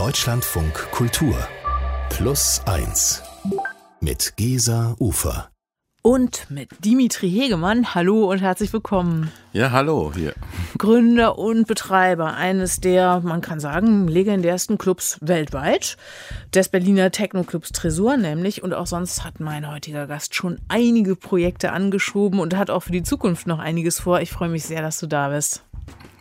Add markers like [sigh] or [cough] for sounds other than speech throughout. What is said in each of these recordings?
Deutschlandfunk Kultur Plus 1 mit Gesa Ufer. Und mit Dimitri Hegemann. Hallo und herzlich willkommen. Ja, hallo hier. Gründer und Betreiber eines der, man kann sagen, legendärsten Clubs weltweit, des Berliner Techno-Clubs Tresor nämlich. Und auch sonst hat mein heutiger Gast schon einige Projekte angeschoben und hat auch für die Zukunft noch einiges vor. Ich freue mich sehr, dass du da bist.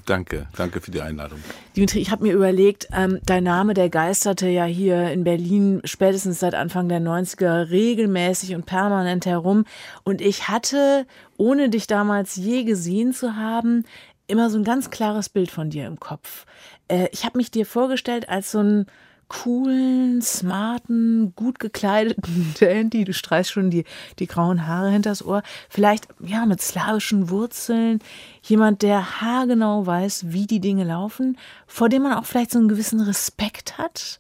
Danke, danke für die Einladung. Dimitri, ich habe mir überlegt, ähm, dein Name, der geisterte ja hier in Berlin spätestens seit Anfang der 90er regelmäßig und permanent herum. Und ich hatte, ohne dich damals je gesehen zu haben, immer so ein ganz klares Bild von dir im Kopf. Äh, ich habe mich dir vorgestellt als so ein coolen, smarten, gut gekleideten [laughs] Dandy. Du streichst schon die, die grauen Haare hinters Ohr. Vielleicht, ja, mit slawischen Wurzeln. Jemand, der haargenau weiß, wie die Dinge laufen, vor dem man auch vielleicht so einen gewissen Respekt hat.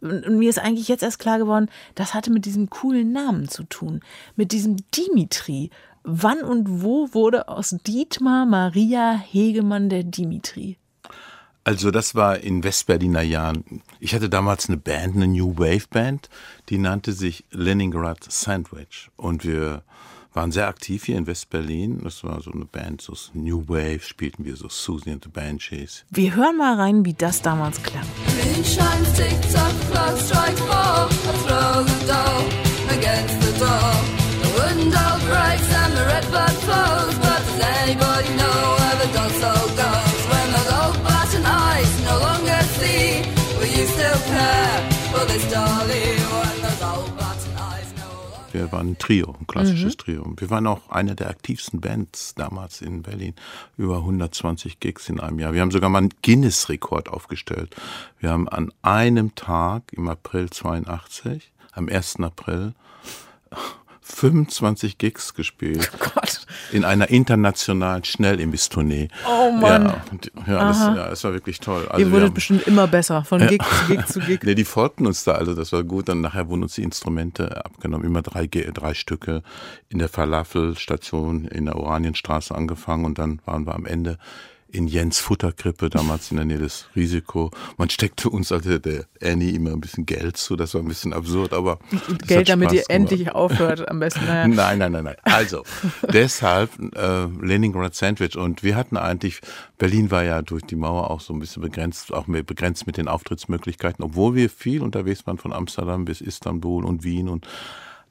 Und mir ist eigentlich jetzt erst klar geworden, das hatte mit diesem coolen Namen zu tun. Mit diesem Dimitri. Wann und wo wurde aus Dietmar Maria Hegemann der Dimitri? Also das war in Westberliner Jahren. Ich hatte damals eine Band, eine New Wave Band, die nannte sich Leningrad Sandwich. Und wir waren sehr aktiv hier in Westberlin. Das war so eine Band, so New Wave, spielten wir so Susie and the Banshees. Wir hören mal rein, wie das damals klang. and the Wir waren ein Trio, ein klassisches mhm. Trio. Wir waren auch eine der aktivsten Bands damals in Berlin. Über 120 Gigs in einem Jahr. Wir haben sogar mal einen Guinness-Rekord aufgestellt. Wir haben an einem Tag im April 82, am 1. April, 25 Gigs gespielt. Oh Gott. In einer internationalen Schnellimbiss-Tournee. Oh Mann. Ja, ja, das, ja, das, war wirklich toll. Also Ihr wurdet haben, bestimmt immer besser, von Gig zu Gig zu Gig. [laughs] Nee, die folgten uns da, also das war gut. Dann nachher wurden uns die Instrumente abgenommen. Immer drei, drei Stücke in der Falafelstation in der Oranienstraße angefangen und dann waren wir am Ende in Jens Futterkrippe, damals in der Nähe des Risiko. Man steckte uns, also der Annie, immer ein bisschen Geld zu. Das war ein bisschen absurd, aber. Geld, damit ihr endlich aufhört, am besten. Naja. [laughs] Nein, nein, nein, nein. Also, deshalb äh, Leningrad Sandwich. Und wir hatten eigentlich, Berlin war ja durch die Mauer auch so ein bisschen begrenzt, auch mehr begrenzt mit den Auftrittsmöglichkeiten, obwohl wir viel unterwegs waren von Amsterdam bis Istanbul und Wien und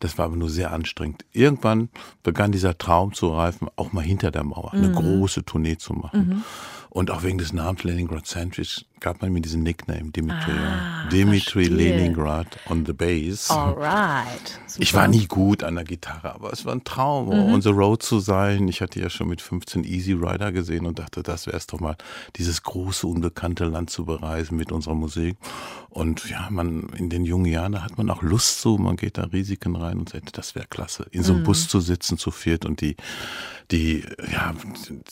das war aber nur sehr anstrengend. Irgendwann begann dieser Traum zu reifen, auch mal hinter der Mauer eine mhm. große Tournee zu machen. Mhm. Und auch wegen des Namens Leningrad Sandwich gab man mir diesen Nickname, Dimitri. Ah, Dimitri verstehe. Leningrad on the Bass. Alright. Ich war nie gut an der Gitarre, aber es war ein Traum, mhm. on the road zu sein. Ich hatte ja schon mit 15 Easy Rider gesehen und dachte, das wäre es doch mal, dieses große, unbekannte Land zu bereisen mit unserer Musik. Und ja, man, in den jungen Jahren, hat man auch Lust zu, man geht da Risiken rein und sagt, das wäre klasse, in so einem mhm. Bus zu sitzen zu viert und die, die, ja,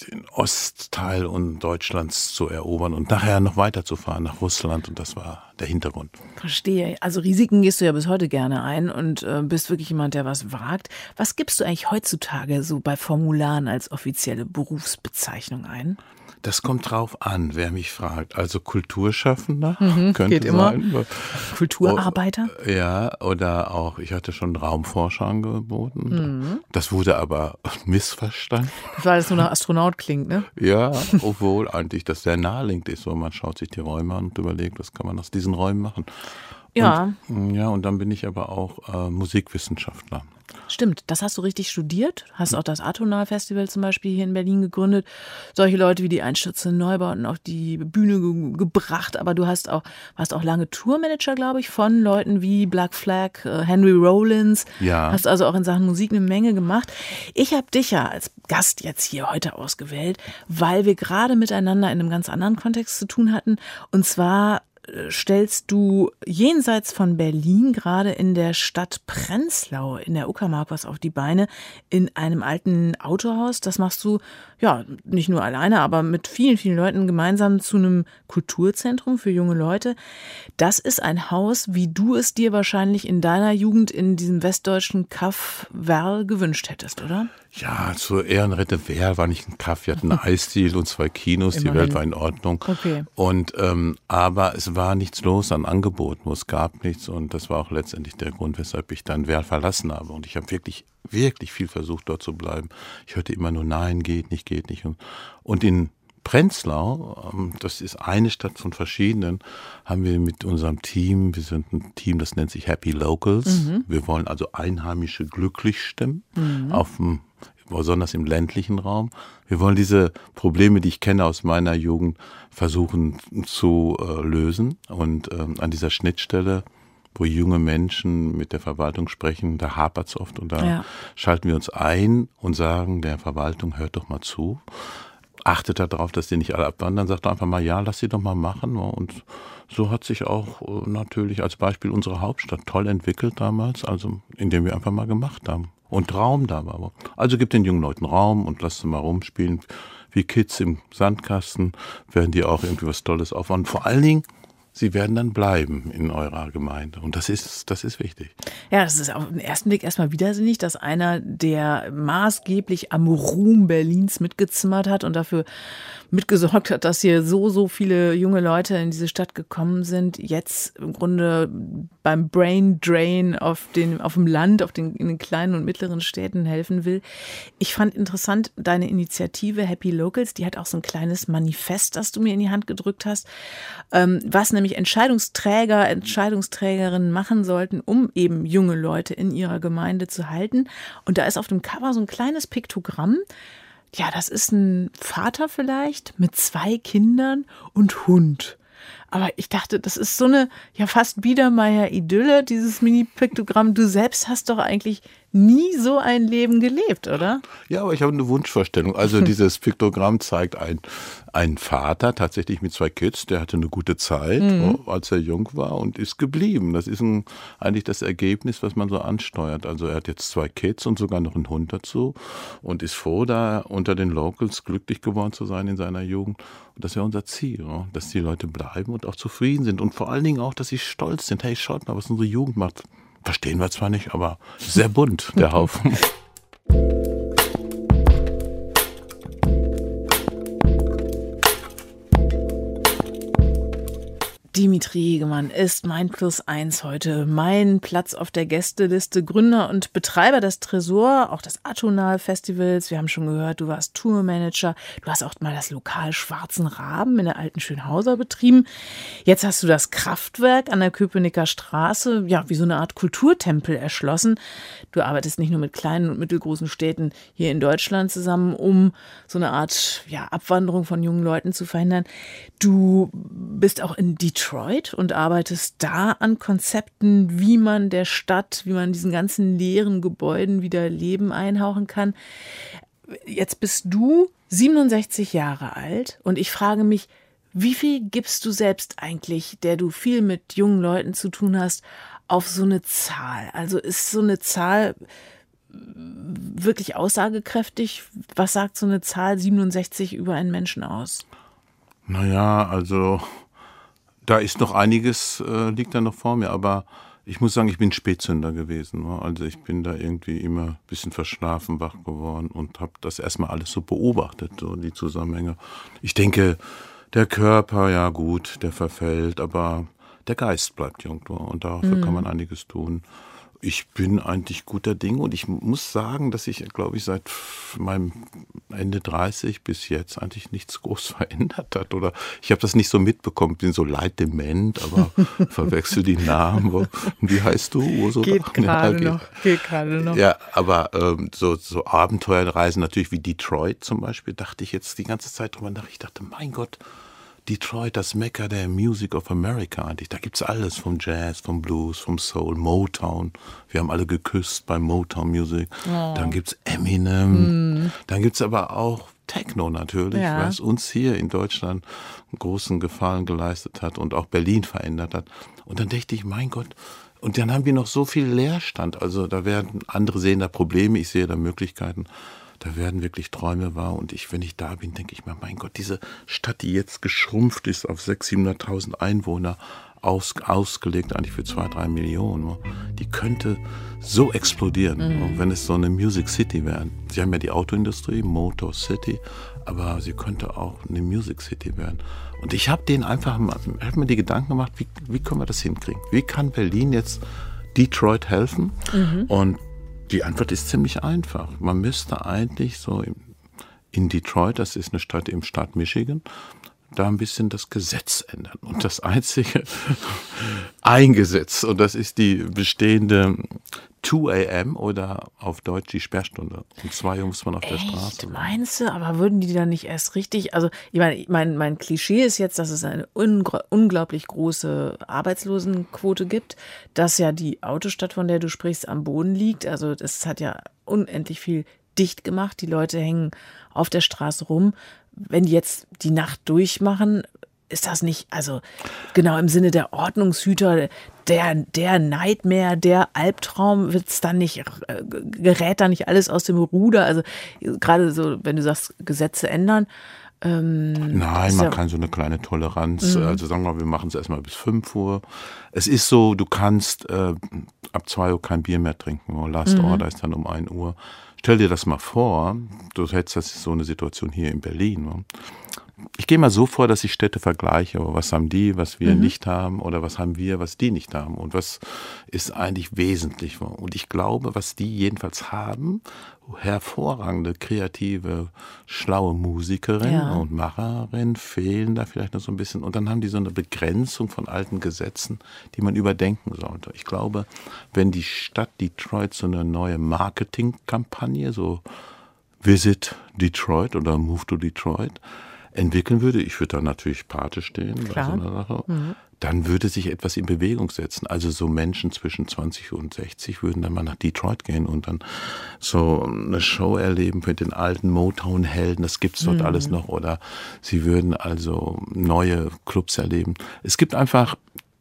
den Ostteil und Deutschlands zu erobern und nachher noch weiterzufahren nach Russland und das war der Hintergrund. Verstehe. Also Risiken gehst du ja bis heute gerne ein und äh, bist wirklich jemand, der was wagt. Was gibst du eigentlich heutzutage so bei Formularen als offizielle Berufsbezeichnung ein? Das kommt drauf an, wer mich fragt. Also Kulturschaffender mhm, [laughs] könnte geht sein. Immer. Kulturarbeiter? O, ja, oder auch, ich hatte schon Raumforscher angeboten. Mhm. Das wurde aber missverstanden. Das war, dass du nach Astronaut klingt, ne? Ja, obwohl eigentlich das sehr naheliegend ist. So, man schaut sich die Räume an und überlegt, was kann man aus diesen Räumen machen. Ja. Und, ja, und dann bin ich aber auch äh, Musikwissenschaftler. Stimmt, das hast du richtig studiert. Hast auch das Atonal Festival zum Beispiel hier in Berlin gegründet. Solche Leute wie die Einstürze Neubauten auf die Bühne ge gebracht. Aber du hast auch, warst auch lange Tourmanager, glaube ich, von Leuten wie Black Flag, äh, Henry Rollins. Ja. Hast also auch in Sachen Musik eine Menge gemacht. Ich habe dich ja als Gast jetzt hier heute ausgewählt, weil wir gerade miteinander in einem ganz anderen Kontext zu tun hatten. Und zwar stellst du jenseits von Berlin, gerade in der Stadt Prenzlau, in der Uckermark, was auf die Beine, in einem alten Autohaus. Das machst du, ja, nicht nur alleine, aber mit vielen, vielen Leuten gemeinsam zu einem Kulturzentrum für junge Leute. Das ist ein Haus, wie du es dir wahrscheinlich in deiner Jugend in diesem westdeutschen Kaff Werl gewünscht hättest, oder? Ja, zur Ehrenrette wer war nicht ein Kaffee, wir hatten [laughs] einen Eisdeal und zwei Kinos, Immerhin. die Welt war in Ordnung. Okay. Und ähm, aber es war nichts los an Angeboten, es gab nichts und das war auch letztendlich der Grund, weshalb ich dann Werl verlassen habe. Und ich habe wirklich, wirklich viel versucht, dort zu bleiben. Ich hörte immer nur Nein, geht nicht, geht nicht. Und, und in Prenzlau, ähm, das ist eine Stadt von verschiedenen, haben wir mit unserem Team, wir sind ein Team, das nennt sich Happy Locals. Wir wollen also Einheimische glücklich stimmen, auf dem, besonders im ländlichen Raum. Wir wollen diese Probleme, die ich kenne aus meiner Jugend, versuchen zu äh, lösen. Und ähm, an dieser Schnittstelle, wo junge Menschen mit der Verwaltung sprechen, da hapert es oft und da Ja. schalten wir uns ein und sagen der Verwaltung, hört doch mal zu achtet darauf, dass die nicht alle abwandern, sagt einfach mal, ja, lass sie doch mal machen. Und so hat sich auch äh, natürlich als Beispiel unsere Hauptstadt toll entwickelt damals, also indem wir einfach mal gemacht haben. Und Raum da war. Also gibt den jungen Leuten Raum und lasst sie mal rumspielen. Wie Kids im Sandkasten werden die auch irgendwie was Tolles aufbauen. Vor allen Dingen, sie werden dann bleiben in eurer Gemeinde. Und das ist, das ist wichtig. Ja, das ist auf den ersten Blick erstmal widersinnig, dass einer, der maßgeblich am Ruhm Berlins mitgezimmert hat und dafür mitgesorgt hat, dass hier so, so viele junge Leute in diese Stadt gekommen sind, jetzt im Grunde beim Brain Drain auf, den, auf dem Land, auf den, in den kleinen und mittleren Städten helfen will. Ich fand interessant, deine Initiative Happy Locals, die hat auch so ein kleines Manifest, das du mir in die Hand gedrückt hast, ähm, was nämlich Entscheidungsträger, Entscheidungsträgerinnen machen sollten, um eben junge Leute in ihrer Gemeinde zu halten. Und da ist auf dem Cover so ein kleines Piktogramm. Ja, das ist ein Vater vielleicht mit zwei Kindern und Hund. Aber ich dachte, das ist so eine ja fast Biedermeier-Idylle, dieses Mini-Piktogramm. Du selbst hast doch eigentlich nie so ein Leben gelebt, oder? Ja, aber ich habe eine Wunschvorstellung. Also [laughs] dieses Piktogramm zeigt ein, einen Vater tatsächlich mit zwei Kids, der hatte eine gute Zeit, oh, als er jung war und ist geblieben. Das ist ein, eigentlich das Ergebnis, was man so ansteuert. Also er hat jetzt zwei Kids und sogar noch einen Hund dazu und ist froh, da unter den Locals glücklich geworden zu sein in seiner Jugend. Und das wäre unser Ziel, ja, dass die Leute bleiben und auch zufrieden sind und vor allen Dingen auch, dass sie stolz sind. Hey, schaut mal, was unsere Jugend macht. Verstehen wir zwar nicht, aber sehr bunt, der [laughs] Haufen. Dimitri Hegemann ist mein Plus eins heute, mein Platz auf der Gästeliste, Gründer und Betreiber des Tresor, auch des Atonal Festivals. Wir haben schon gehört, du warst Tourmanager, du hast auch mal das Lokal Schwarzen Raben in der alten Schönhauser betrieben. Jetzt hast du das Kraftwerk an der Köpenicker Straße, ja, wie so eine Art Kulturtempel erschlossen. Du arbeitest nicht nur mit kleinen und mittelgroßen Städten hier in Deutschland zusammen, um so eine Art ja, Abwanderung von jungen Leuten zu verhindern. Du bist auch in Detroit und arbeitest da an Konzepten, wie man der Stadt, wie man diesen ganzen leeren Gebäuden wieder Leben einhauchen kann. Jetzt bist du 67 Jahre alt und ich frage mich, wie viel gibst du selbst eigentlich, der du viel mit jungen Leuten zu tun hast, auf so eine Zahl? Also ist so eine Zahl wirklich aussagekräftig? Was sagt so eine Zahl 67 über einen Menschen aus? Naja, also da ist noch einiges, äh, liegt da noch vor mir, aber ich muss sagen, ich bin Spätzünder gewesen. Ne? Also ich bin da irgendwie immer ein bisschen verschlafen wach geworden und habe das erstmal alles so beobachtet, so die Zusammenhänge. Ich denke, der Körper, ja gut, der verfällt, aber der Geist bleibt jung ne? und dafür kann man einiges tun. Ich bin eigentlich guter Ding und ich muss sagen, dass sich, glaube ich, seit meinem Ende 30 bis jetzt eigentlich nichts groß [laughs] verändert hat. Oder ich habe das nicht so mitbekommen, bin so leiddement, aber [laughs] verwechsel die Namen. Wie heißt du? Ursula? Geht [laughs] gerade Ja, noch, geht gerade noch. Ja, aber ähm, so, so Abenteuerreisen natürlich wie Detroit zum Beispiel, dachte ich jetzt die ganze Zeit drüber nach. Ich dachte, mein Gott, Detroit, das Mekka der Music of America eigentlich. Da gibt's alles vom Jazz, vom Blues, vom Soul, Motown. Wir haben alle geküsst bei Motown Music. Dann gibt's Eminem. Dann gibt's aber auch Techno natürlich, Ja. was uns hier in Deutschland einen großen Gefallen geleistet hat und auch Berlin verändert hat. Und dann dachte ich, mein Gott, und dann haben wir noch so viel Leerstand. Also da werden andere sehen da Probleme, ich sehe da Möglichkeiten. Da werden wirklich Träume wahr. Und ich, wenn ich da bin, denke ich mir, mein Gott, diese Stadt, die jetzt geschrumpft ist auf 600.000, 700.000 Einwohner, aus, ausgelegt eigentlich für zwei, drei Millionen. Die könnte so explodieren, mhm. wenn es so eine Music City wäre. Sie haben ja die Autoindustrie, Motor City, aber sie könnte auch eine Music City werden. Und ich habe den einfach, ich habe mir die Gedanken gemacht, wie, wie können wir das hinkriegen? Wie kann Berlin jetzt Detroit helfen? Mhm. Und die Antwort ist ziemlich einfach. Man müsste eigentlich so in Detroit, das ist eine Stadt im Staat Michigan, da ein bisschen das Gesetz ändern. Und das einzige [laughs] eingesetzt, und das ist die bestehende 2 a.m. oder auf Deutsch die Sperrstunde. Um zwei Uhr muss man auf Echt? der Straße. Meinst du, aber würden die dann nicht erst richtig, also ich meine, mein, mein Klischee ist jetzt, dass es eine unglaublich große Arbeitslosenquote gibt, dass ja die Autostadt, von der du sprichst, am Boden liegt. Also das hat ja unendlich viel dicht gemacht. Die Leute hängen auf der Straße rum wenn die jetzt die Nacht durchmachen, ist das nicht, also genau im Sinne der Ordnungshüter, der, der Nightmare, der Albtraum, wird es dann nicht, äh, gerät da nicht alles aus dem Ruder? Also gerade so, wenn du sagst, Gesetze ändern. Ähm, Nein, man ja kann so eine kleine Toleranz, mhm. also sagen wir, wir machen es erstmal bis 5 Uhr. Es ist so, du kannst äh, ab 2 Uhr kein Bier mehr trinken. Last mhm. Order ist dann um 1 Uhr. Stell dir das mal vor, du hättest das so eine Situation hier in Berlin. Ne? Ich gehe mal so vor, dass ich Städte vergleiche. Was haben die, was wir mhm. nicht haben? Oder was haben wir, was die nicht haben? Und was ist eigentlich wesentlich? Und ich glaube, was die jedenfalls haben hervorragende, kreative, schlaue Musikerin ja. und Macherin fehlen da vielleicht noch so ein bisschen. Und dann haben die so eine Begrenzung von alten Gesetzen, die man überdenken sollte. Ich glaube, wenn die Stadt Detroit so eine neue Marketingkampagne, so Visit Detroit oder Move to Detroit, entwickeln würde, ich würde da natürlich Pate stehen bei so einer Sache, mhm dann würde sich etwas in Bewegung setzen. Also so Menschen zwischen 20 und 60 würden dann mal nach Detroit gehen und dann so eine Show erleben mit den alten Motown-Helden. Das gibt's dort mhm. alles noch. Oder sie würden also neue Clubs erleben. Es gibt einfach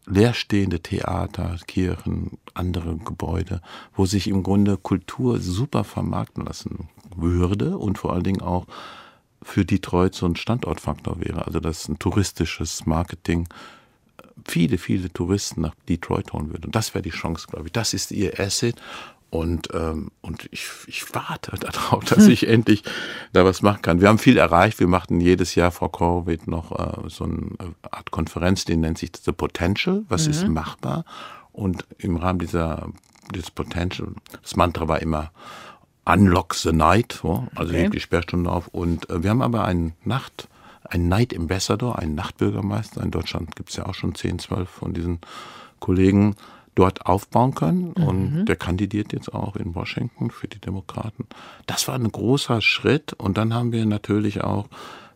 leerstehende Theater, Kirchen, andere Gebäude, wo sich im Grunde Kultur super vermarkten lassen würde und vor allen Dingen auch für Detroit so ein Standortfaktor wäre. Also das ist ein touristisches Marketing viele, viele Touristen nach Detroit holen würde. Und das wäre die Chance, glaube ich. Das ist ihr Asset. Und, ähm, und ich, ich warte [laughs] darauf, dass ich [laughs] endlich da was machen kann. Wir haben viel erreicht. Wir machten jedes Jahr vor Covid noch äh, so eine Art Konferenz, die nennt sich The Potential. Was mhm. ist machbar? Und im Rahmen dieser dieses Potential, das Mantra war immer Unlock the Night, so, also okay. die Sperrstunde auf. Und äh, wir haben aber eine Nacht ein Night Ambassador, ein Nachtbürgermeister. In Deutschland gibt es ja auch schon 10, 12 von diesen Kollegen dort aufbauen können. Mhm. Und der kandidiert jetzt auch in Washington für die Demokraten. Das war ein großer Schritt. Und dann haben wir natürlich auch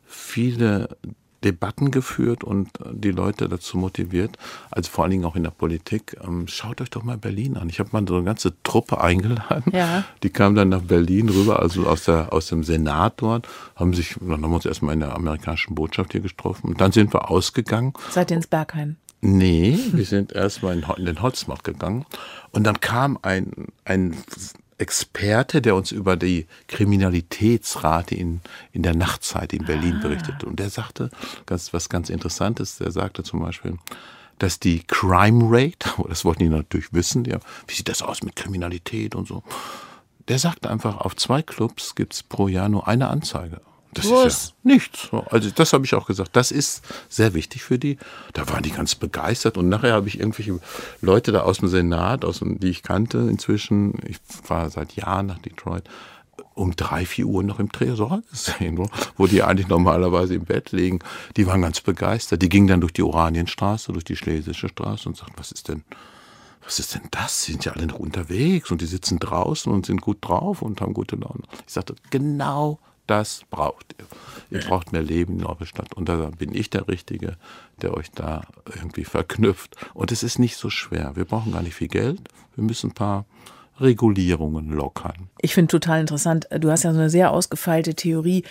viele Debatten geführt und die Leute dazu motiviert, also vor allen Dingen auch in der Politik, ähm, schaut euch doch mal Berlin an. Ich habe mal so eine ganze Truppe [laughs] eingeladen, ja. die kam dann nach Berlin rüber, also aus, der, aus dem Senat dort, haben sich, dann haben wir uns erstmal in der amerikanischen Botschaft hier getroffen und dann sind wir ausgegangen. Seid ihr ins Berghain? Nee, wir sind erstmal in, in den Holzmarkt gegangen und dann kam ein, ein Experte, der uns über die Kriminalitätsrate in, in der Nachtzeit in Berlin ah. berichtet. Und der sagte ganz, was ganz Interessantes. Der sagte zum Beispiel, dass die Crime Rate, das wollten die natürlich wissen, ja, wie sieht das aus mit Kriminalität und so. Der sagte einfach, auf zwei Clubs gibt es pro Jahr nur eine Anzeige. Das Was? ist ja nichts. Also das habe ich auch gesagt. Das ist sehr wichtig für die. Da waren die ganz begeistert. Und nachher habe ich irgendwelche Leute da aus dem Senat, aus dem, die ich kannte inzwischen. Ich war seit Jahren nach Detroit um drei, vier Uhr noch im Tresor gesehen, wo, wo die eigentlich normalerweise im Bett liegen. Die waren ganz begeistert. Die gingen dann durch die Oranienstraße, durch die Schlesische Straße und sagten, was ist denn, was ist denn das? Sie sind ja alle noch unterwegs und die sitzen draußen und sind gut drauf und haben gute Laune. Ich sagte, genau das braucht ihr. Ihr braucht mehr Leben in eurer Stadt. Und da bin ich der Richtige, der euch da irgendwie verknüpft. Und es ist nicht so schwer. Wir brauchen gar nicht viel Geld. Wir müssen ein paar Regulierungen lockern. Ich finde total interessant. Du hast ja so eine sehr ausgefeilte Theorie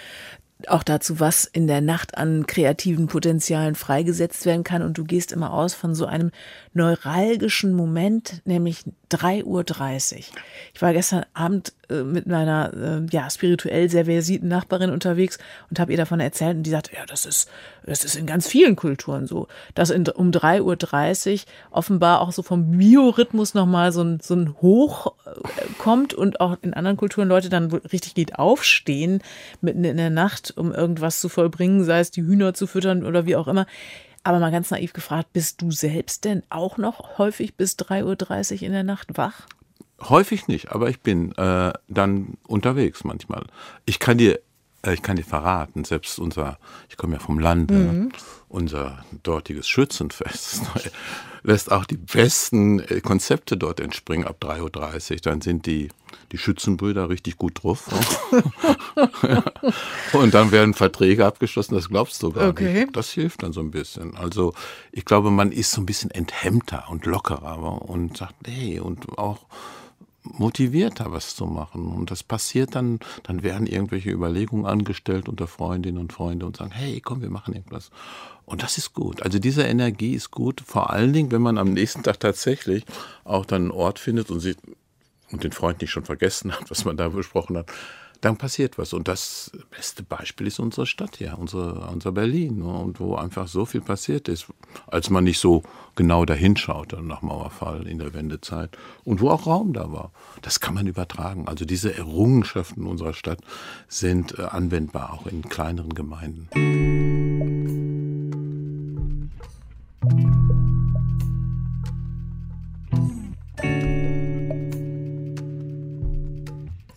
auch dazu, was in der Nacht an kreativen Potenzialen freigesetzt werden kann. Und du gehst immer aus von so einem neuralgischen Moment, nämlich 3.30 Uhr. Ich war gestern Abend mit meiner äh, ja spirituell sehr versierten Nachbarin unterwegs und habe ihr davon erzählt und die sagt, ja, das ist das ist in ganz vielen Kulturen so, dass in, um 3.30 Uhr offenbar auch so vom Biorhythmus nochmal so ein, so ein Hoch äh, kommt und auch in anderen Kulturen Leute dann richtig geht aufstehen mitten in der Nacht, um irgendwas zu vollbringen, sei es die Hühner zu füttern oder wie auch immer. Aber mal ganz naiv gefragt, bist du selbst denn auch noch häufig bis 3.30 Uhr in der Nacht wach? Häufig nicht, aber ich bin äh, dann unterwegs manchmal. Ich kann dir, äh, ich kann dir verraten, selbst unser, ich komme ja vom Lande, mhm. unser dortiges Schützenfest lässt auch die besten äh, Konzepte dort entspringen ab 3.30 Uhr. Dann sind die, die Schützenbrüder richtig gut drauf. [laughs] Und dann werden Verträge abgeschlossen, das glaubst du gar okay. nicht. Das hilft dann so ein bisschen. Also ich glaube, man ist so ein bisschen enthemmter und lockerer und sagt, hey, und auch motivierter, was zu machen. Und das passiert dann, dann werden irgendwelche Überlegungen angestellt unter Freundinnen und Freunden und sagen, hey, komm, wir machen irgendwas. Und das ist gut. Also diese Energie ist gut, vor allen Dingen, wenn man am nächsten Tag tatsächlich auch dann einen Ort findet und, sie, und den Freund nicht schon vergessen hat, was man da besprochen hat, dann passiert was. Und das beste Beispiel ist unsere Stadt hier, unsere, unser Berlin, ne? und wo einfach so viel passiert ist, als man nicht so genau dahin schaute nach Mauerfall in der Wendezeit und wo auch Raum da war. Das kann man übertragen. Also diese Errungenschaften unserer Stadt sind äh, anwendbar auch in kleineren Gemeinden.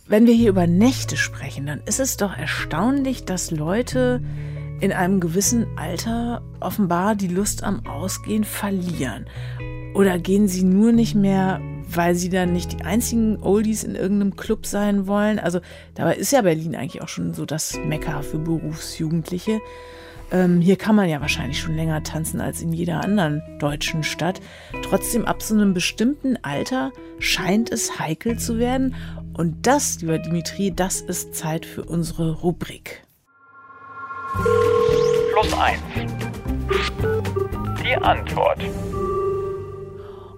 Wenn wir hier über Nächte sprechen, dann ist es doch erstaunlich, dass Leute in einem gewissen Alter offenbar die Lust am Ausgehen verlieren. Oder gehen sie nur nicht mehr, weil sie dann nicht die einzigen Oldies in irgendeinem Club sein wollen? Also dabei ist ja Berlin eigentlich auch schon so das Mekka für Berufsjugendliche. Ähm, hier kann man ja wahrscheinlich schon länger tanzen als in jeder anderen deutschen Stadt. Trotzdem ab so einem bestimmten Alter scheint es heikel zu werden und das, lieber Dimitri, das ist Zeit für unsere Rubrik. Plus 1. Die Antwort.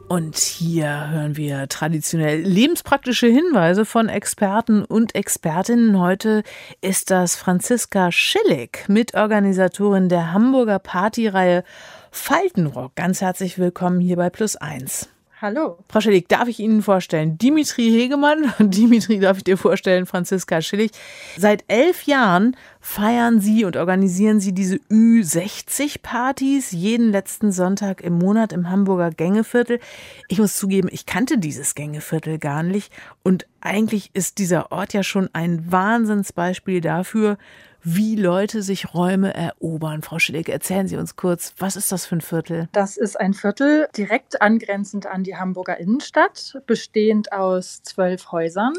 Und hier hören wir traditionell lebenspraktische Hinweise von Experten und Expertinnen. Heute ist das Franziska Schillig, Mitorganisatorin der Hamburger Partyreihe Faltenrock. Ganz herzlich willkommen hier bei Plus 1. Hallo. Frau Schillig, darf ich Ihnen vorstellen? Dimitri Hegemann und [laughs] Dimitri darf ich dir vorstellen, Franziska Schillig. Seit elf Jahren feiern Sie und organisieren Sie diese Ü60-Partys jeden letzten Sonntag im Monat im Hamburger Gängeviertel. Ich muss zugeben, ich kannte dieses Gängeviertel gar nicht und eigentlich ist dieser Ort ja schon ein Wahnsinnsbeispiel dafür, wie Leute sich Räume erobern. Frau Schillig, erzählen Sie uns kurz, was ist das für ein Viertel? Das ist ein Viertel direkt angrenzend an die Hamburger Innenstadt, bestehend aus zwölf Häusern.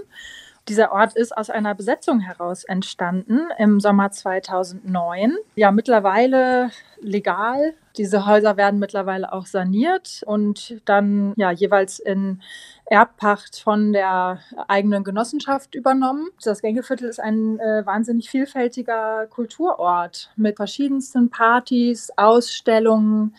Dieser Ort ist aus einer Besetzung heraus entstanden im Sommer 2009. Ja, mittlerweile legal. Diese Häuser werden mittlerweile auch saniert und dann ja jeweils in Erbpacht von der eigenen Genossenschaft übernommen. Das Gängeviertel ist ein äh, wahnsinnig vielfältiger Kulturort mit verschiedensten Partys, Ausstellungen,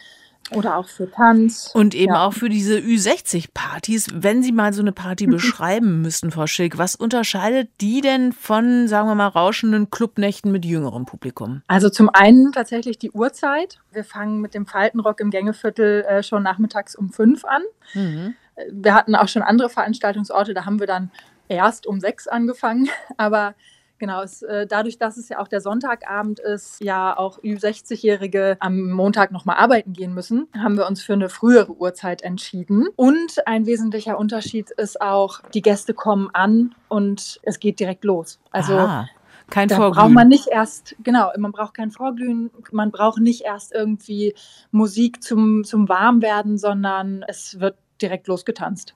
oder auch für Tanz. Und eben ja. auch für diese Ü60-Partys. Wenn Sie mal so eine Party mhm. beschreiben müssten, Frau Schilk, was unterscheidet die denn von, sagen wir mal, rauschenden Clubnächten mit jüngerem Publikum? Also zum einen tatsächlich die Uhrzeit. Wir fangen mit dem Faltenrock im Gängeviertel äh, schon nachmittags um fünf an. Mhm. Wir hatten auch schon andere Veranstaltungsorte, da haben wir dann erst um sechs angefangen. [laughs] Aber Genau, es, äh, dadurch, dass es ja auch der Sonntagabend ist, ja auch Ü60-Jährige am Montag nochmal arbeiten gehen müssen, haben wir uns für eine frühere Uhrzeit entschieden. Und ein wesentlicher Unterschied ist auch, die Gäste kommen an und es geht direkt los. Also Aha. Kein da Vorglühen. braucht man nicht erst, genau, man braucht kein Vorglühen, man braucht nicht erst irgendwie Musik zum, zum Warmwerden, sondern es wird direkt losgetanzt.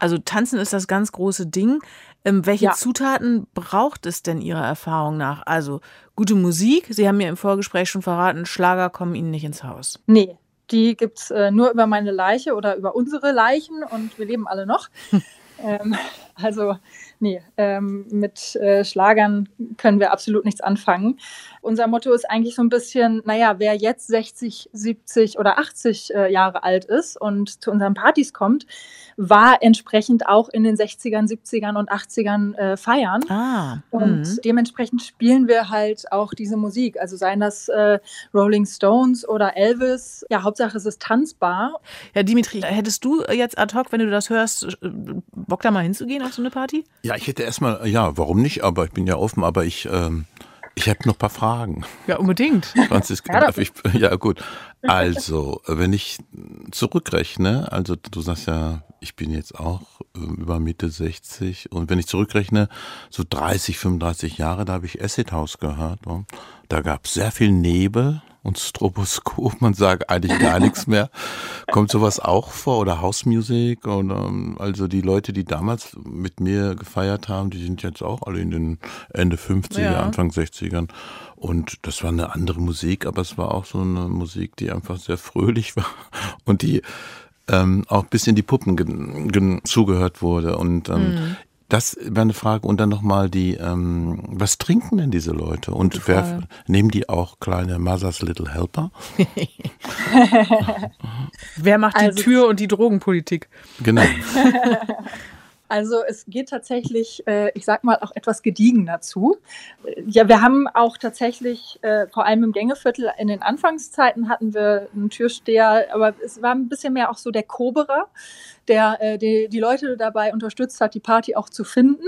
Also tanzen ist das ganz große Ding. Ähm, welche ja. Zutaten braucht es denn Ihrer Erfahrung nach? Also gute Musik, Sie haben mir im Vorgespräch schon verraten, Schlager kommen Ihnen nicht ins Haus. Nee, die gibt es äh, nur über meine Leiche oder über unsere Leichen und wir leben alle noch. [laughs] ähm, Also nee, ähm, mit äh, Schlagern können wir absolut nichts anfangen. Unser Motto ist eigentlich so ein bisschen, naja, wer jetzt 60, 70 oder 80 äh, Jahre alt ist und zu unseren Partys kommt, war entsprechend auch in den 60ern, 70ern und 80ern äh, feiern. Ah. Und mhm. dementsprechend spielen wir halt auch diese Musik. Also seien das äh, Rolling Stones oder Elvis. Ja, Hauptsache es ist tanzbar. Ja, Dimitri, hättest du jetzt ad hoc, wenn du das hörst, äh, Bock da mal hinzugehen auf so eine Party? Ja, ich hätte erstmal, ja, warum nicht? Aber ich bin ja offen, aber ich. Ähm ich habe noch ein paar Fragen. Ja, unbedingt. Franziska, darf ich, ja gut. Also, wenn ich zurückrechne, also du sagst ja, ich bin jetzt auch ähm, über Mitte 60 und wenn ich zurückrechne, so 30, 35 Jahre, da habe ich Acid House gehört. Da gab es sehr viel Nebel und Stroboskop, man sagt eigentlich gar nichts mehr. Kommt sowas auch vor oder Hausmusik? Und, ähm, also die Leute, die damals mit mir gefeiert haben, die sind jetzt auch alle in den Ende 50er, ja. Anfang 60ern. Und das war eine andere Musik, aber es war auch so eine Musik, die einfach sehr fröhlich [laughs] war und die ähm, auch bis in die Puppen zugehört wurde. Und ähm, mhm. Das wäre eine Frage. Und dann nochmal die, ähm, was trinken denn diese Leute? Und wer, nehmen die auch kleine Mother's Little Helper? [laughs] wer macht also, die Tür und die Drogenpolitik? Genau. [laughs] Also es geht tatsächlich, äh, ich sag mal, auch etwas gediegener zu. Ja, wir haben auch tatsächlich, äh, vor allem im Gängeviertel, in den Anfangszeiten hatten wir einen Türsteher, aber es war ein bisschen mehr auch so der Koberer, der äh, die, die Leute dabei unterstützt hat, die Party auch zu finden.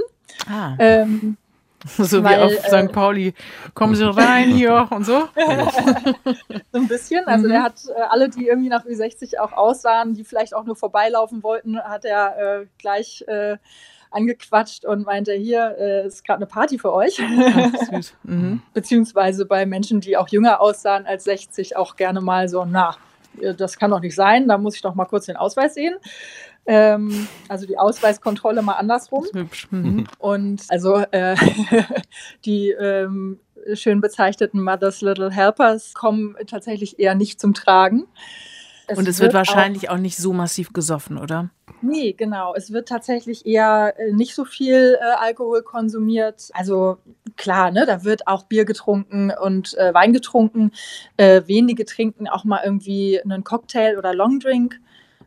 Ah. Ähm, [laughs] so Weil, wie auf St. Pauli. Kommen Sie rein hier [laughs] und so. [laughs] so ein bisschen. Also mhm. der hat äh, alle, die irgendwie nach Ü60 auch aussahen, die vielleicht auch nur vorbeilaufen wollten, hat er äh, gleich äh, angequatscht und meinte, hier äh, ist gerade eine Party für euch. süß. Mhm. Beziehungsweise bei Menschen, die auch jünger aussahen als 60, auch gerne mal so, na, äh, das kann doch nicht sein, da muss ich doch mal kurz den Ausweis sehen. Ähm, also die Ausweiskontrolle mal andersrum. hübsch. Mhm. Und also äh, [laughs] die ähm, schön bezeichneten Mother's Little Helpers kommen tatsächlich eher nicht zum Tragen. Es und es wird, wird wahrscheinlich auch, auch, nicht so massiv gesoffen, oder? Nee, genau. Es wird tatsächlich eher äh, nicht so viel äh, Alkohol konsumiert. Also klar, ne, da wird auch Bier getrunken und äh, Wein getrunken. Äh, wenige trinken auch mal irgendwie einen Cocktail oder Longdrink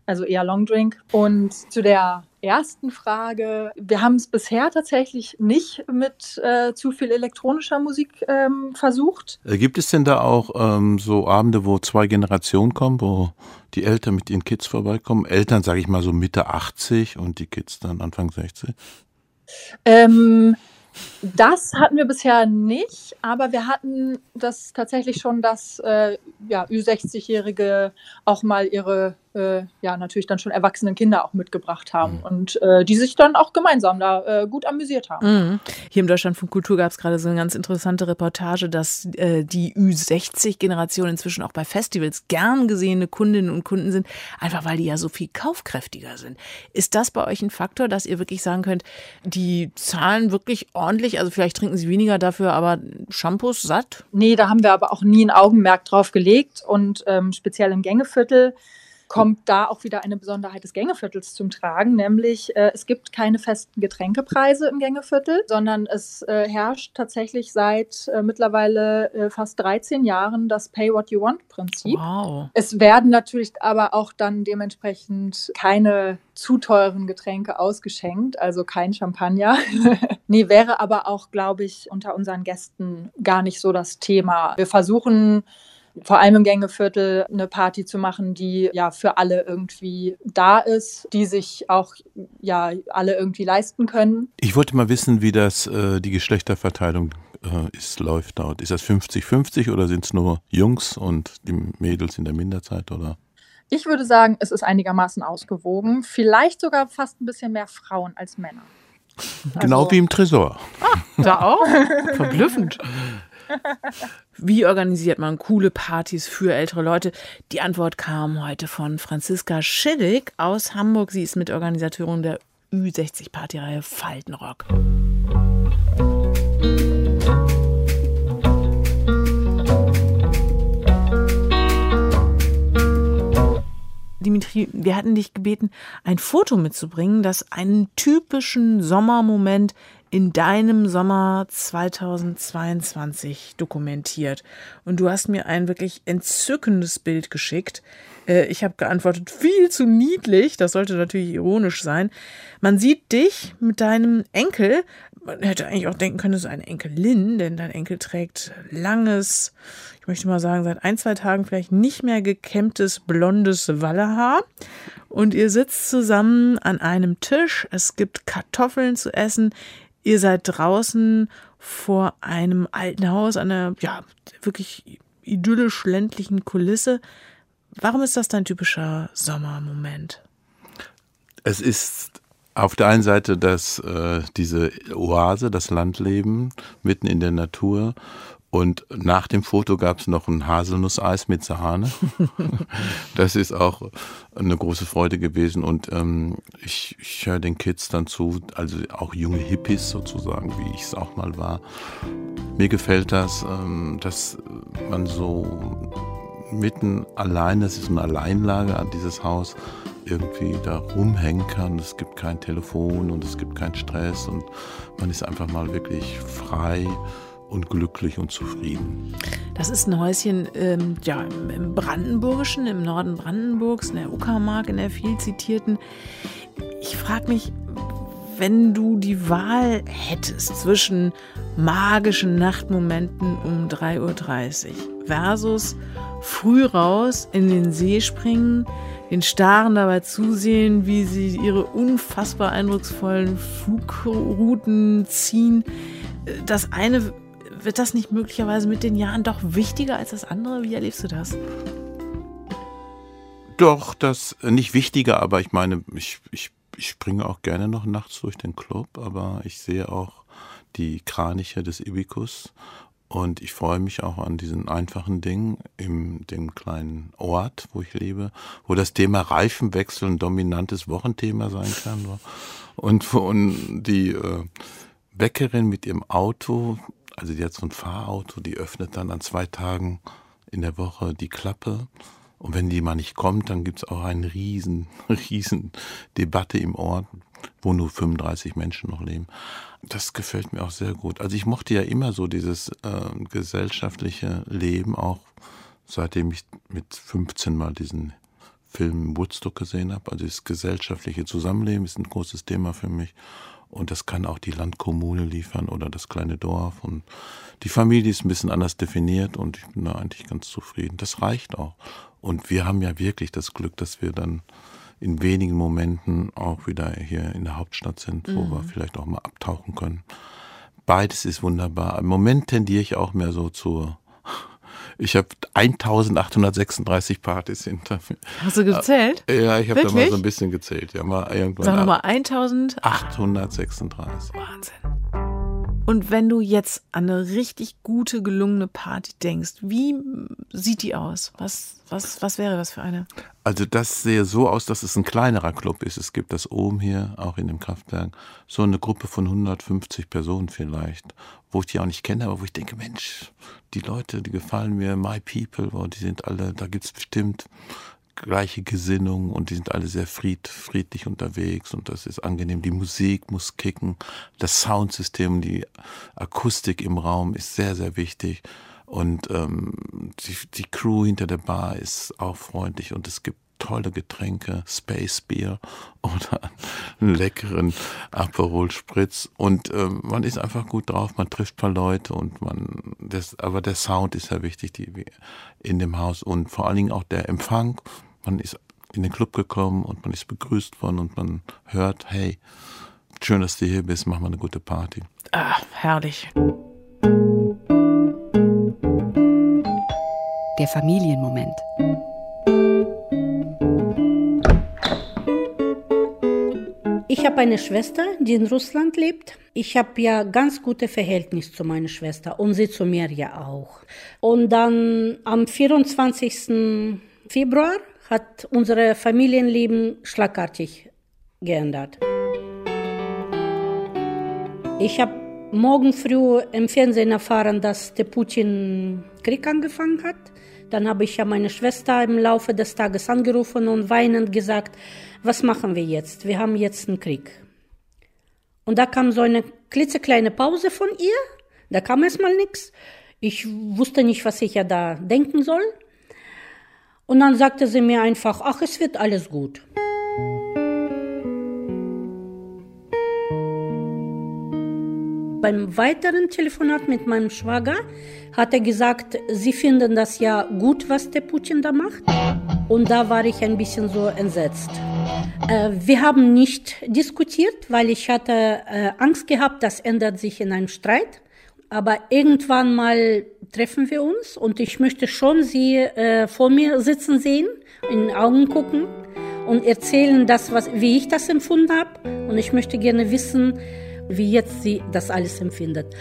also eher Long Drink. Und zu der ersten Frage, wir haben es bisher tatsächlich nicht mit äh, zu viel elektronischer Musik ähm, versucht. Äh, gibt es denn da auch ähm, so Abende, wo zwei Generationen kommen, wo die Eltern mit ihren Kids vorbeikommen? Eltern, sage ich mal, so Mitte 80 und die Kids dann Anfang 60? Ähm, das hatten wir bisher nicht, aber wir hatten das tatsächlich schon, dass äh, ja, Ü60-Jährige auch mal ihre äh, ja natürlich dann schon erwachsenen Kinder auch mitgebracht haben mhm. und äh, die sich dann auch gemeinsam da äh, gut amüsiert haben. Mhm. Hier im Deutschlandfunk Kultur gab es gerade so eine ganz interessante Reportage, dass äh, die Ü60-Generation inzwischen auch bei Festivals gern gesehene Kundinnen und Kunden sind, einfach weil die ja so viel kaufkräftiger sind. Ist das bei euch ein Faktor, dass ihr wirklich sagen könnt, die zahlen wirklich ordentlich, also vielleicht trinken sie weniger dafür, aber Shampoos satt? Nee, da haben wir aber auch nie ein Augenmerk drauf gelegt und ähm, speziell im Gängeviertel kommt da auch wieder eine Besonderheit des Gängeviertels zum Tragen, nämlich äh, es gibt keine festen Getränkepreise im Gängeviertel, sondern es äh, herrscht tatsächlich seit äh, mittlerweile äh, fast 13 Jahren das Pay What You Want Prinzip. Wow. Es werden natürlich aber auch dann dementsprechend keine zu teuren Getränke ausgeschenkt, also kein Champagner. [laughs] nee, wäre aber auch, glaube ich, unter unseren Gästen gar nicht so das Thema. Wir versuchen vor allem im Gängeviertel eine Party zu machen, die ja für alle irgendwie da ist, die sich auch ja alle irgendwie leisten können. Ich wollte mal wissen, wie das äh, die Geschlechterverteilung äh, ist, läuft dort. Ist das 50-50 oder sind es nur Jungs und die Mädels in der Minderzeit oder? Ich würde sagen, es ist einigermaßen ausgewogen. Vielleicht sogar fast ein bisschen mehr Frauen als Männer. Genau also, wie im Tresor. Ah, da auch? Verblüffend. Wie organisiert man coole Partys für ältere Leute? Die Antwort kam heute von Franziska Schillig aus Hamburg. Sie ist Mitorganisatorin der Ü60-Partyreihe Faltenrock. Dimitri, wir hatten dich gebeten, ein Foto mitzubringen, das einen typischen Sommermoment in deinem Sommer 2022 dokumentiert. Und du hast mir ein wirklich entzückendes Bild geschickt. Äh, ich habe geantwortet, viel zu niedlich. Das sollte natürlich ironisch sein. Man sieht dich mit deinem Enkel. Man hätte eigentlich auch denken können, es ist eine Enkelin, denn dein Enkel trägt langes, ich möchte mal sagen, seit ein, zwei Tagen vielleicht nicht mehr gekämmtes blondes Wallehaar. Und ihr sitzt zusammen an einem Tisch. Es gibt Kartoffeln zu essen. Ihr seid draußen vor einem alten Haus, einer ja wirklich idyllisch ländlichen Kulisse. Warum ist das dein typischer Sommermoment? Es ist auf der einen Seite das, äh, diese Oase, das Landleben mitten in der Natur und nach dem Foto gab es noch ein Haselnusseis mit Sahne. [laughs] das ist auch eine große Freude gewesen. Und ähm, ich, ich höre den Kids dann zu, also auch junge Hippies sozusagen, wie ich es auch mal war. Mir gefällt das, ähm, dass man so mitten allein, das ist eine Alleinlage an dieses Haus, irgendwie da rumhängen kann. Es gibt kein Telefon und es gibt keinen Stress und man ist einfach mal wirklich frei und glücklich und zufrieden. Das ist ein Häuschen ähm, ja, im Brandenburgischen, im Norden Brandenburgs, in der Uckermark, in der viel zitierten. Ich frage mich, wenn du die Wahl hättest zwischen magischen Nachtmomenten um 3.30 Uhr versus früh raus in den See springen, den Staren dabei zusehen, wie sie ihre unfassbar eindrucksvollen Flugrouten ziehen. Das eine wird das nicht möglicherweise mit den Jahren doch wichtiger als das andere? Wie erlebst du das? Doch, das äh, nicht wichtiger, aber ich meine, ich, ich, ich springe auch gerne noch nachts durch den Club, aber ich sehe auch die Kraniche des Ibikus und ich freue mich auch an diesen einfachen Dingen in dem kleinen Ort, wo ich lebe, wo das Thema Reifenwechsel ein dominantes Wochenthema sein kann. Und, und die äh, Bäckerin mit ihrem Auto also die hat so ein Fahrauto, die öffnet dann an zwei Tagen in der Woche die Klappe. Und wenn die mal nicht kommt, dann gibt's auch eine riesen, [laughs] riesen Debatte im Ort, wo nur 35 Menschen noch leben. Das gefällt mir auch sehr gut. Also ich mochte ja immer so dieses äh, gesellschaftliche Leben, auch seitdem ich mit 15 mal diesen Film Woodstock gesehen habe. Also das gesellschaftliche Zusammenleben ist ein großes Thema für mich. Und das kann auch die Landkommune liefern oder das kleine Dorf. Und die Familie ist ein bisschen anders definiert und ich bin da eigentlich ganz zufrieden. Das reicht auch. Und wir haben ja wirklich das Glück, dass wir dann in wenigen Momenten auch wieder hier in der Hauptstadt sind, wo mhm. wir vielleicht auch mal abtauchen können. Beides ist wunderbar. Im Moment tendiere ich auch mehr so zur ich habe 1836 Partys hinter mir. Hast du gezählt? Ja, ich habe da mal so ein bisschen gezählt. Ja, mal irgendwann. Sag nochmal, 1836. Wahnsinn. Und wenn du jetzt an eine richtig gute, gelungene Party denkst, wie sieht die aus? Was, was, was wäre das für eine? Also das sehe so aus, dass es ein kleinerer Club ist. Es gibt das oben hier, auch in dem Kraftwerk, so eine Gruppe von 150 Personen vielleicht, wo ich die auch nicht kenne, aber wo ich denke, Mensch, die Leute, die gefallen mir, my people, die sind alle, da gibt's bestimmt gleiche Gesinnung und die sind alle sehr fried, friedlich unterwegs und das ist angenehm. Die Musik muss kicken, das Soundsystem, die Akustik im Raum ist sehr, sehr wichtig und ähm, die, die Crew hinter der Bar ist auch freundlich und es gibt tolle Getränke, Space Beer [laughs] oder einen leckeren Aperol Spritz und ähm, man ist einfach gut drauf, man trifft paar Leute und man das aber der Sound ist ja wichtig die, in dem Haus und vor allen Dingen auch der Empfang man ist in den Club gekommen und man ist begrüßt worden und man hört, hey, schön, dass du hier bist, mach mal eine gute Party. Ah, herrlich. Der Familienmoment. Ich habe eine Schwester, die in Russland lebt. Ich habe ja ganz gute Verhältnis zu meiner Schwester und sie zu mir ja auch. Und dann am 24. Februar hat unser Familienleben schlagartig geändert. Ich habe morgen früh im Fernsehen erfahren, dass der Putin Krieg angefangen hat. Dann habe ich ja meine Schwester im Laufe des Tages angerufen und weinend gesagt, was machen wir jetzt? Wir haben jetzt einen Krieg. Und da kam so eine klitzekleine Pause von ihr. Da kam erstmal nichts. Ich wusste nicht, was ich ja da denken soll. Und dann sagte sie mir einfach, ach, es wird alles gut. Beim weiteren Telefonat mit meinem Schwager hat er gesagt, sie finden das ja gut, was der Putin da macht. Und da war ich ein bisschen so entsetzt. Äh, wir haben nicht diskutiert, weil ich hatte äh, Angst gehabt, das ändert sich in einem Streit. Aber irgendwann mal treffen wir uns und ich möchte schon sie äh, vor mir sitzen sehen, in den Augen gucken und erzählen das, was, wie ich das empfunden habe. Und ich möchte gerne wissen, wie jetzt sie das alles empfindet.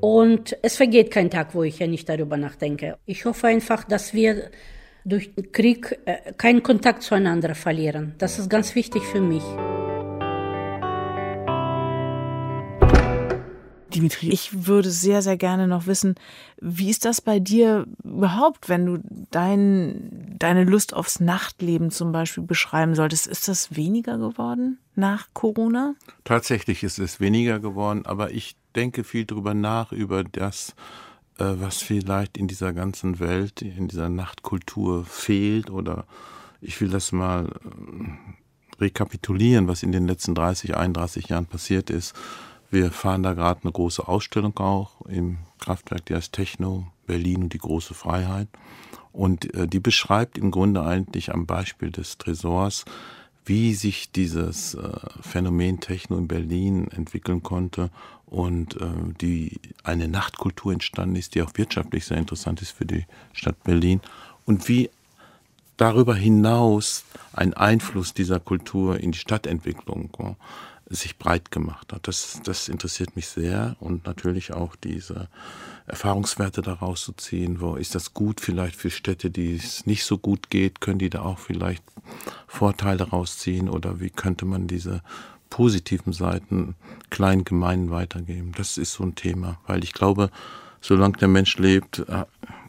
Und es vergeht kein Tag, wo ich ja nicht darüber nachdenke. Ich hoffe einfach, dass wir durch den Krieg äh, keinen Kontakt zueinander verlieren. Das ist ganz wichtig für mich. Dimitri, ich würde sehr, sehr gerne noch wissen, wie ist das bei dir überhaupt, wenn du dein, deine Lust aufs Nachtleben zum Beispiel beschreiben solltest? Ist das weniger geworden nach Corona? Tatsächlich ist es weniger geworden, aber ich denke viel darüber nach, über das, äh, was vielleicht in dieser ganzen Welt, in dieser Nachtkultur fehlt oder ich will das mal äh, rekapitulieren, was in den letzten 30, 31 Jahren passiert ist wir fahren da gerade eine große Ausstellung auch im Kraftwerk, die heißt Techno Berlin und die große Freiheit. Und äh, die beschreibt im Grunde eigentlich am Beispiel des Tresors, wie sich dieses äh, Phänomen Techno in Berlin entwickeln konnte und äh, die eine Nachtkultur entstanden ist, die auch wirtschaftlich sehr interessant ist für die Stadt Berlin und wie darüber hinaus ein Einfluss dieser Kultur in die Stadtentwicklung sich breit gemacht hat. Das, das interessiert mich sehr und natürlich auch diese Erfahrungswerte daraus zu ziehen. Wo ist das gut vielleicht für Städte, die es nicht so gut geht? Können die da auch vielleicht Vorteile rausziehen oder wie könnte man diese positiven Seiten kleinen Gemeinden weitergeben? Das ist so ein Thema, weil ich glaube, solange der Mensch lebt, äh,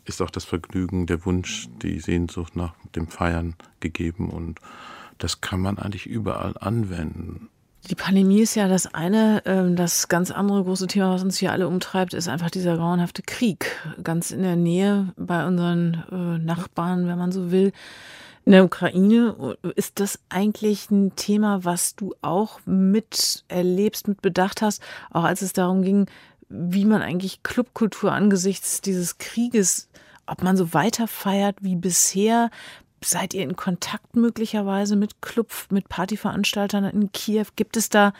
ist auch das Vergnügen, der Wunsch, die Sehnsucht nach dem Feiern gegeben und das kann man eigentlich überall anwenden. Die Pandemie ist ja das eine. Ähm, das ganz andere große Thema, was uns hier alle umtreibt, ist einfach dieser grauenhafte Krieg. Ganz in der Nähe bei unseren äh, Nachbarn, wenn man so will. In der Ukraine ist das eigentlich ein Thema, was du auch mit erlebst, mit bedacht hast, auch als es darum ging, wie man eigentlich Clubkultur angesichts dieses Krieges, ob man so weiter feiert wie bisher, Seid ihr in Kontakt möglicherweise mit Club, mit Partyveranstaltern in Kiew? Gibt es da,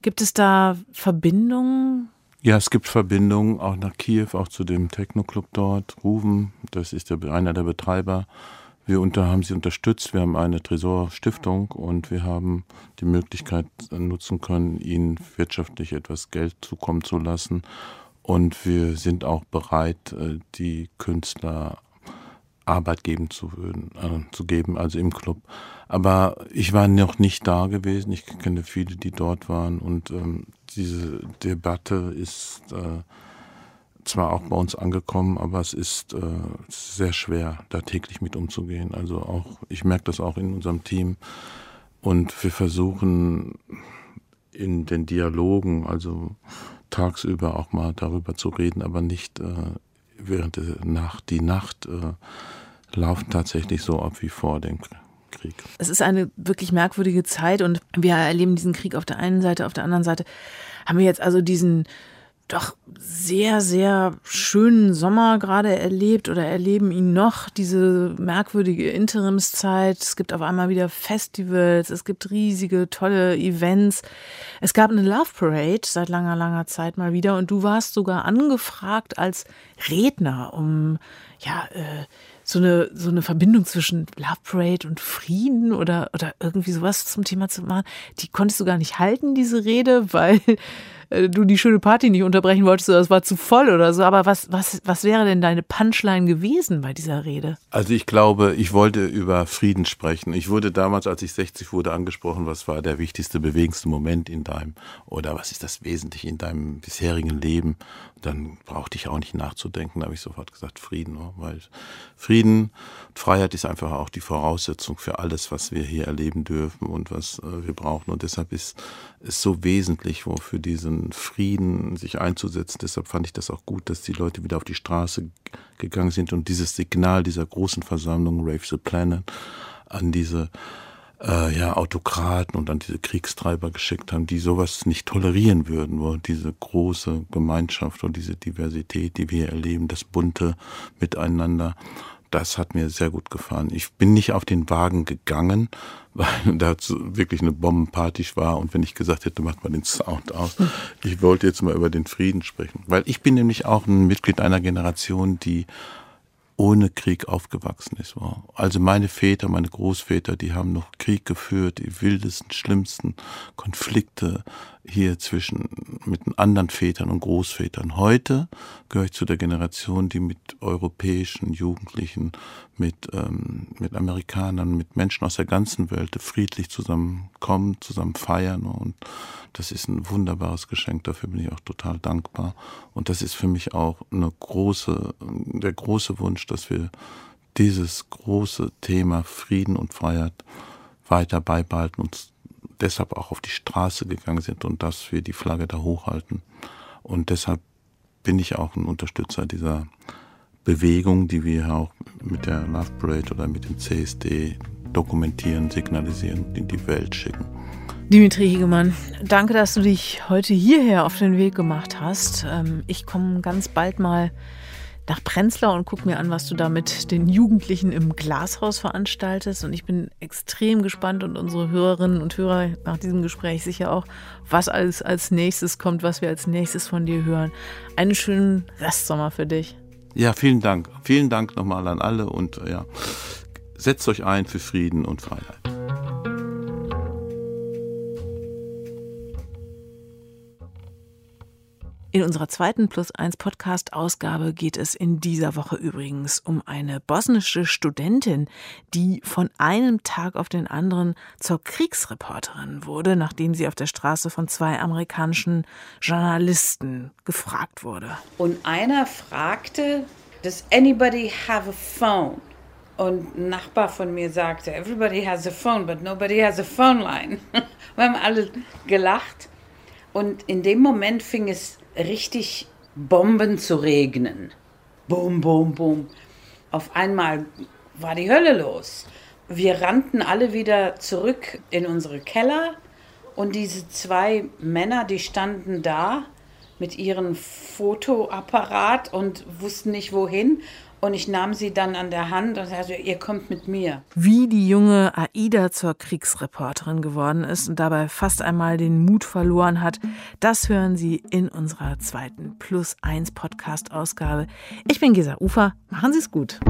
gibt es da Verbindungen? Ja, es gibt Verbindungen auch nach Kiew, auch zu dem Techno-Club dort. Ruven, das ist der, einer der Betreiber. Wir unter, haben sie unterstützt. Wir haben eine Tresorstiftung und wir haben die Möglichkeit nutzen können, ihnen wirtschaftlich etwas Geld zukommen zu lassen. Und wir sind auch bereit, äh, die Künstler Arbeit geben zu, äh, zu geben, also im Club. Aber ich war noch nicht da gewesen. Ich kenne viele, die dort waren. Und ähm, diese Debatte ist äh, zwar auch bei uns angekommen, aber es ist äh, sehr schwer, da täglich mit umzugehen. Also auch, ich merke das auch in unserem Team. Und wir versuchen in den Dialogen, also tagsüber auch mal darüber zu reden, aber nicht äh, während der Nacht, die Nacht äh, laufen tatsächlich so ab wie vor dem Krieg. Es ist eine wirklich merkwürdige Zeit und wir erleben diesen Krieg auf der einen Seite, auf der anderen Seite haben wir jetzt also diesen doch sehr, sehr schönen Sommer gerade erlebt oder erleben ihn noch, diese merkwürdige Interimszeit. Es gibt auf einmal wieder Festivals, es gibt riesige, tolle Events. Es gab eine Love Parade seit langer, langer Zeit mal wieder und du warst sogar angefragt als Redner, um ja, äh, so eine, so eine Verbindung zwischen Love Parade und Frieden oder, oder irgendwie sowas zum Thema zu machen. Die konntest du gar nicht halten, diese Rede, weil äh, du die schöne Party nicht unterbrechen wolltest oder es war zu voll oder so. Aber was, was, was wäre denn deine Punchline gewesen bei dieser Rede? Also ich glaube, ich wollte über Frieden sprechen. Ich wurde damals, als ich 60 wurde, angesprochen, was war der wichtigste, bewegendste Moment in deinem oder was ist das Wesentliche in deinem bisherigen Leben? Dann brauchte ich auch nicht nachzudenken, da habe ich sofort gesagt Frieden, weil Frieden Freiheit ist einfach auch die Voraussetzung für alles, was wir hier erleben dürfen und was äh, wir brauchen. Und deshalb ist es so wesentlich, wo für Frieden sich einzusetzen. Deshalb fand ich das auch gut, dass die Leute wieder auf die Straße gegangen sind und dieses Signal dieser großen Versammlung Rave the Planet an diese äh, ja, Autokraten und an diese Kriegstreiber geschickt haben, die sowas nicht tolerieren würden, wo diese große Gemeinschaft und diese Diversität, die wir erleben, das bunte Miteinander, das hat mir sehr gut gefallen. Ich bin nicht auf den Wagen gegangen, [laughs] weil da wirklich eine Bombenparty war und wenn ich gesagt hätte, macht mal den Sound aus. Ich wollte jetzt mal über den Frieden sprechen, weil ich bin nämlich auch ein Mitglied einer Generation, die ohne Krieg aufgewachsen ist. Also meine Väter, meine Großväter, die haben noch Krieg geführt, die wildesten, schlimmsten Konflikte hier zwischen mit anderen Vätern und Großvätern. Heute gehöre ich zu der Generation, die mit europäischen Jugendlichen, mit, ähm, mit Amerikanern, mit Menschen aus der ganzen Welt friedlich zusammenkommen, zusammen feiern und das ist ein wunderbares Geschenk. Dafür bin ich auch total dankbar. Und das ist für mich auch eine große, der große Wunsch, dass wir dieses große Thema Frieden und Freiheit weiter beibehalten und deshalb auch auf die Straße gegangen sind und dass wir die Flagge da hochhalten. Und deshalb bin ich auch ein Unterstützer dieser Bewegung, die wir auch mit der Love Parade oder mit dem CSD dokumentieren, signalisieren und in die Welt schicken. Dimitri Hiegemann, danke, dass du dich heute hierher auf den Weg gemacht hast. Ähm, ich komme ganz bald mal nach Prenzlau und gucke mir an, was du da mit den Jugendlichen im Glashaus veranstaltest. Und ich bin extrem gespannt und unsere Hörerinnen und Hörer nach diesem Gespräch sicher auch, was alles als nächstes kommt, was wir als nächstes von dir hören. Einen schönen Restsommer für dich. Ja, vielen Dank. Vielen Dank nochmal an alle und ja, setzt euch ein für Frieden und Freiheit. In unserer zweiten Plus 1 Podcast Ausgabe geht es in dieser Woche übrigens um eine bosnische Studentin, die von einem Tag auf den anderen zur Kriegsreporterin wurde, nachdem sie auf der Straße von zwei amerikanischen Journalisten gefragt wurde. Und einer fragte, does anybody have a phone? Und ein Nachbar von mir sagte, everybody has a phone, but nobody has a phone line. [laughs] Wir haben alle gelacht. Und in dem Moment fing es richtig Bomben zu regnen. Bum, bum, bum. Auf einmal war die Hölle los. Wir rannten alle wieder zurück in unsere Keller und diese zwei Männer, die standen da mit ihrem Fotoapparat und wussten nicht wohin. Und ich nahm sie dann an der Hand und sagte, ihr kommt mit mir. Wie die junge Aida zur Kriegsreporterin geworden ist und dabei fast einmal den Mut verloren hat, das hören Sie in unserer zweiten Plus 1 Podcast-Ausgabe. Ich bin Gesa Ufer. Machen Sie es gut.